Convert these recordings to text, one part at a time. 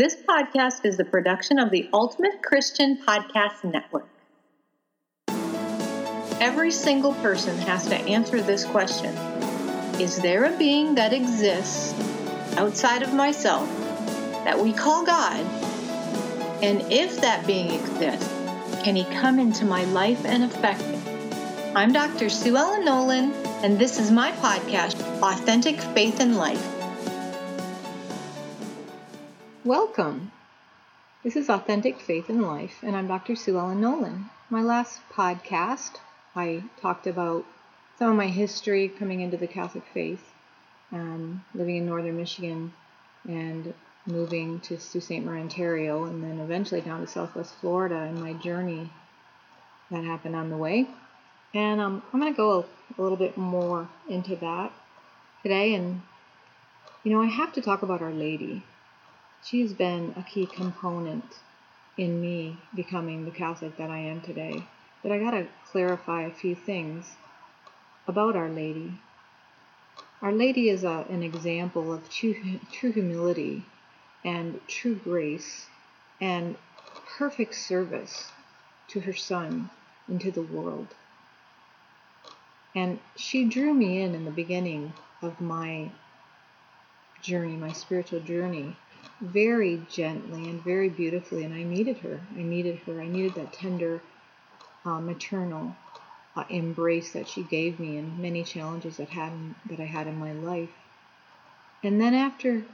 This podcast is the production of the Ultimate Christian Podcast Network. Every single person has to answer this question Is there a being that exists outside of myself that we call God? And if that being exists, can he come into my life and affect me? I'm Dr. Sue Ellen Nolan, and this is my podcast, Authentic Faith in Life. Welcome. This is Authentic Faith in Life, and I'm Dr. Sue Ellen Nolan. My last podcast, I talked about some of my history coming into the Catholic faith, um, living in northern Michigan, and moving to Sault Ste. Marie, Ontario, and then eventually down to Southwest Florida, and my journey that happened on the way. And um, I'm going to go a, a little bit more into that today. And, you know, I have to talk about Our Lady she's been a key component in me becoming the Catholic that I am today. But I got to clarify a few things about Our Lady. Our Lady is a, an example of true, true humility and true grace and perfect service to her Son and to the world. And she drew me in in the beginning of my journey, my spiritual journey, very gently and very beautifully, and I needed her. I needed her. I needed that tender, uh, maternal uh, embrace that she gave me in many challenges that had that I had in my life. And then after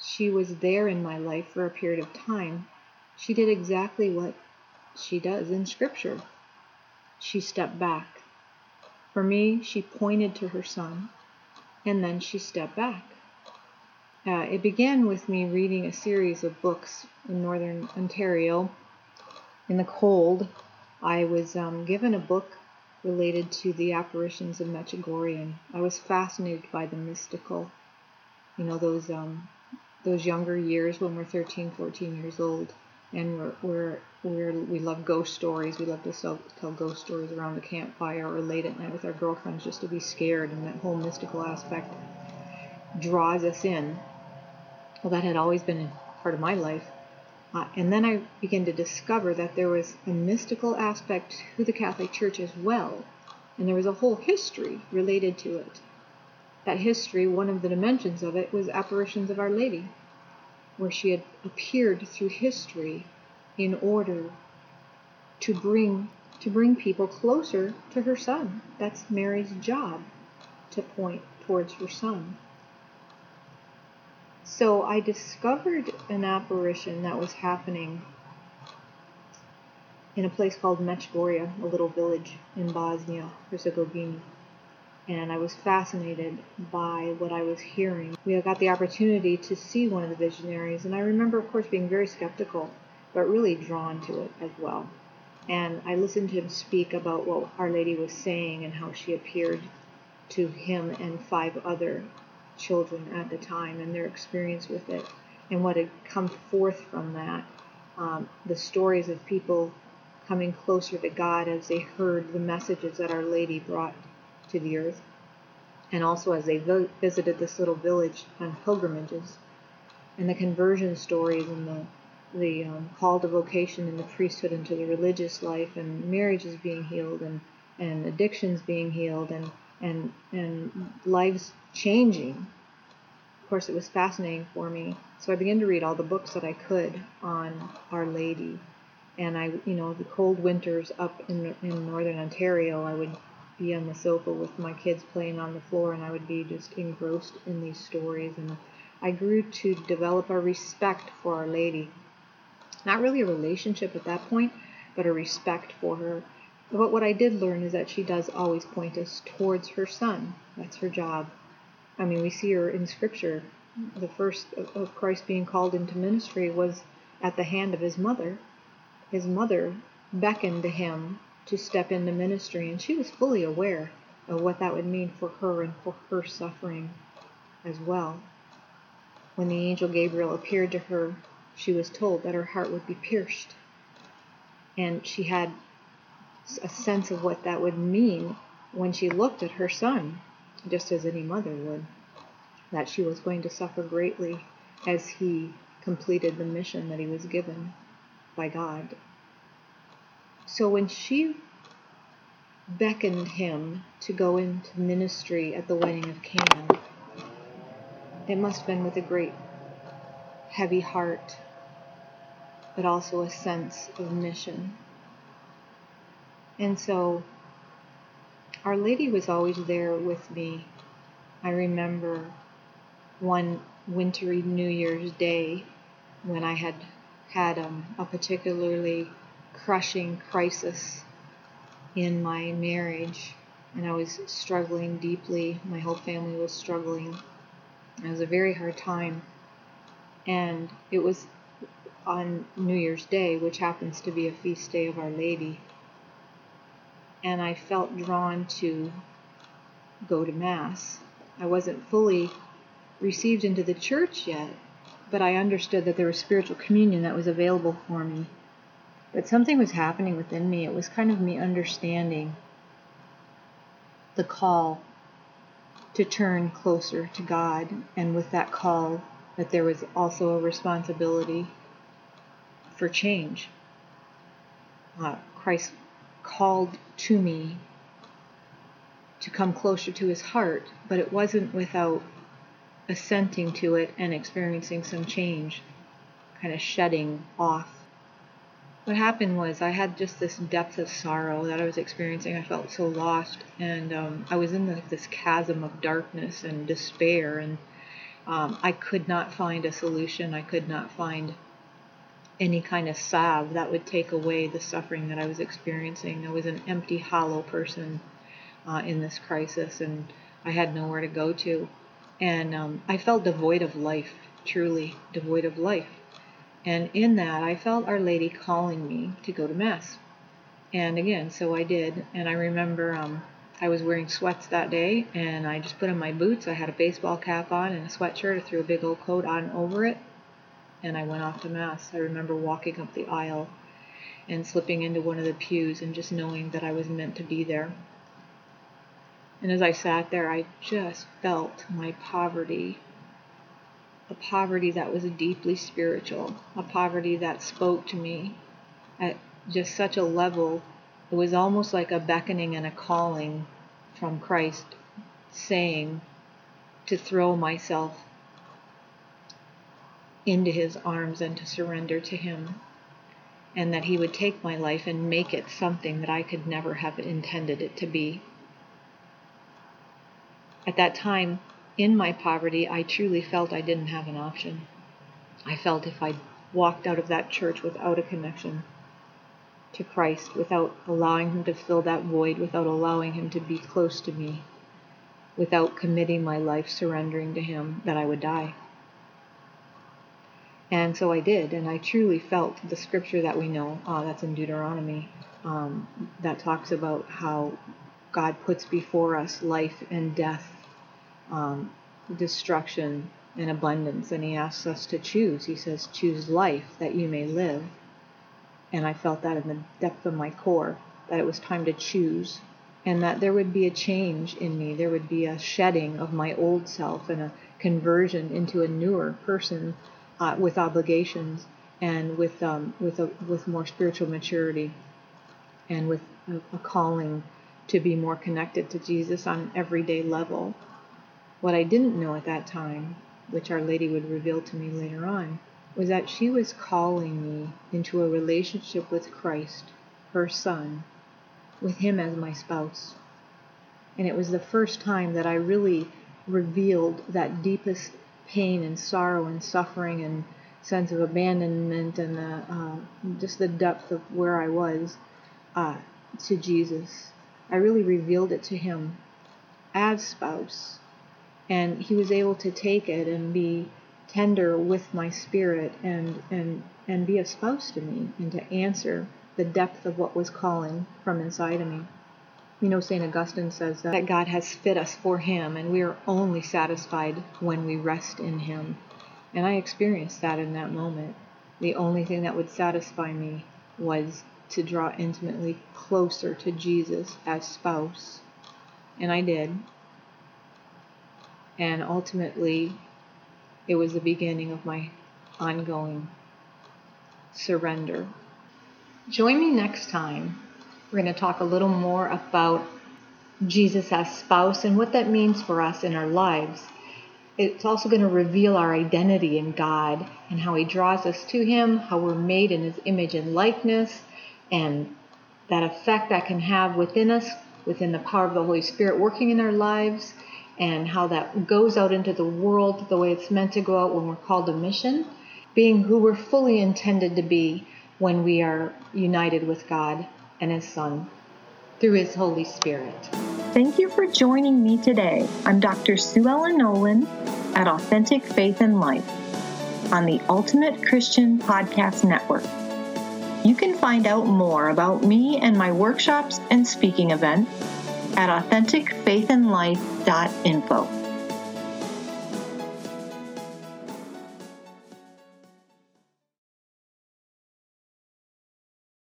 she was there in my life for a period of time, she did exactly what she does in Scripture. She stepped back. For me, she pointed to her son, and then she stepped back. Uh, it began with me reading a series of books in northern Ontario. In the cold, I was um, given a book related to the apparitions of Medjugorje, I was fascinated by the mystical. You know, those um, those younger years when we're 13, 14 years old, and we're, we're, we're we love ghost stories. We love to tell, tell ghost stories around the campfire or late at night with our girlfriends just to be scared, and that whole mystical aspect draws us in well, that had always been part of my life. Uh, and then I began to discover that there was a mystical aspect to the Catholic Church as well, and there was a whole history related to it. That history, one of the dimensions of it, was apparitions of Our Lady, where she had appeared through history in order to bring to bring people closer to her son. That's Mary's job, to point towards her son. So I discovered an apparition that was happening in a place called Medjugorje, a little village in Bosnia Herzegovina. And I was fascinated by what I was hearing. We got the opportunity to see one of the visionaries, and I remember, of course, being very skeptical, but really drawn to it as well. And I listened to him speak about what Our Lady was saying and how she appeared to him and five other children at the time and their experience with it and what had come forth from that. Um, the stories of people coming closer to God as they heard the messages that Our Lady brought to the earth, and also as they visited this little village on pilgrimages, and the conversion stories and the the um, call to vocation in the priesthood into the religious life, and marriages being healed, and and addictions being healed, and and and lives changing. Of course, it was fascinating for me. So I began to read all the books that I could on Our Lady. And I, you know, the cold winters up in, in northern Ontario, I would be on the sofa with my kids playing on the floor, and I would be just engrossed in these stories. And I grew to develop a respect for Our Lady. Not really a relationship at that point, but a respect for her. But what I did learn is that she does always point us towards her son. That's her job. I mean, we see her in Scripture. The first of Christ being called into ministry was at the hand of his mother. His mother beckoned to him to step into ministry, and she was fully aware of what that would mean for her and for her suffering as well. When the angel Gabriel appeared to her, she was told that her heart would be pierced. And she had a sense of what that would mean when she looked at her son just as any mother would, that she was going to suffer greatly as he completed the mission that he was given by God. So when she beckoned him to go into ministry at the wedding of Cana, it must have been with a great heavy heart, but also a sense of mission. And so Our Lady was always there with me. I remember one wintry New Year's Day when I had had um, a particularly crushing crisis in my marriage and I was struggling deeply. My whole family was struggling. It was a very hard time. And it was on New Year's Day, which happens to be a feast day of Our Lady. And I felt drawn to go to Mass. I wasn't fully received into the church yet, but I understood that there was spiritual communion that was available for me. But something was happening within me. It was kind of me understanding the call to turn closer to God, and with that call, that there was also a responsibility for change. Uh, Christ called to me to come closer to his heart, but it wasn't without assenting to it and experiencing some change, kind of shedding off. What happened was I had just this depth of sorrow that I was experiencing. I felt so lost, and um, I was in the, this chasm of darkness and despair, and um, I could not find a solution. I could not find any kind of salve that would take away the suffering that I was experiencing. I was an empty, hollow person uh, in this crisis, and I had nowhere to go to and um, I felt devoid of life, truly devoid of life. And in that, I felt Our Lady calling me to go to Mass. And again, so I did. And I remember um, I was wearing sweats that day, and I just put on my boots. I had a baseball cap on and a sweatshirt. I threw a big old coat on over it, and I went off to Mass. I remember walking up the aisle and slipping into one of the pews and just knowing that I was meant to be there. And as I sat there, I just felt my poverty a poverty that was deeply spiritual, a poverty that spoke to me at just such a level. It was almost like a beckoning and a calling from Christ saying to throw myself into his arms and to surrender to him, and that he would take my life and make it something that I could never have intended it to be. At that time, in my poverty, I truly felt I didn't have an option. I felt if I walked out of that church without a connection to Christ, without allowing Him to fill that void, without allowing Him to be close to me, without committing my life, surrendering to Him, that I would die. And so I did, and I truly felt the scripture that we know, uh, that's in Deuteronomy, um, that talks about how God puts before us life and death, um, destruction and abundance, and He asks us to choose. He says, Choose life that you may live. And I felt that in the depth of my core, that it was time to choose, and that there would be a change in me. There would be a shedding of my old self and a conversion into a newer person uh, with obligations and with um, with a, with more spiritual maturity and with a, a calling to be more connected to Jesus on an everyday level. What I didn't know at that time, which Our Lady would reveal to me later on, was that she was calling me into a relationship with Christ, her Son, with Him as my spouse. And it was the first time that I really revealed that deepest pain and sorrow and suffering and sense of abandonment and the, uh, just the depth of where I was uh, to Jesus. I really revealed it to him as spouse. And he was able to take it and be tender with my spirit and, and, and be a spouse to me and to answer the depth of what was calling from inside of me. You know, St. Augustine says that God has fit us for Him, and we are only satisfied when we rest in Him. And I experienced that in that moment. The only thing that would satisfy me was to draw intimately closer to Jesus as spouse. And I did. And ultimately, it was the beginning of my ongoing surrender. Join me next time. We're going to talk a little more about Jesus as spouse and what that means for us in our lives. It's also going to reveal our identity in God and how He draws us to Him, how we're made in His image and likeness, and that effect that can have within us, within the power of the Holy Spirit working in our lives, and how that goes out into the world the way it's meant to go out when we're called to mission, being who we're fully intended to be when we are united with God and His Son through His Holy Spirit. Thank you for joining me today. I'm Dr. Sue Ellen Nolan at Authentic Faith and Life on the Ultimate Christian Podcast Network. You can find out more about me and my workshops and speaking events at authenticfaithandlife.info.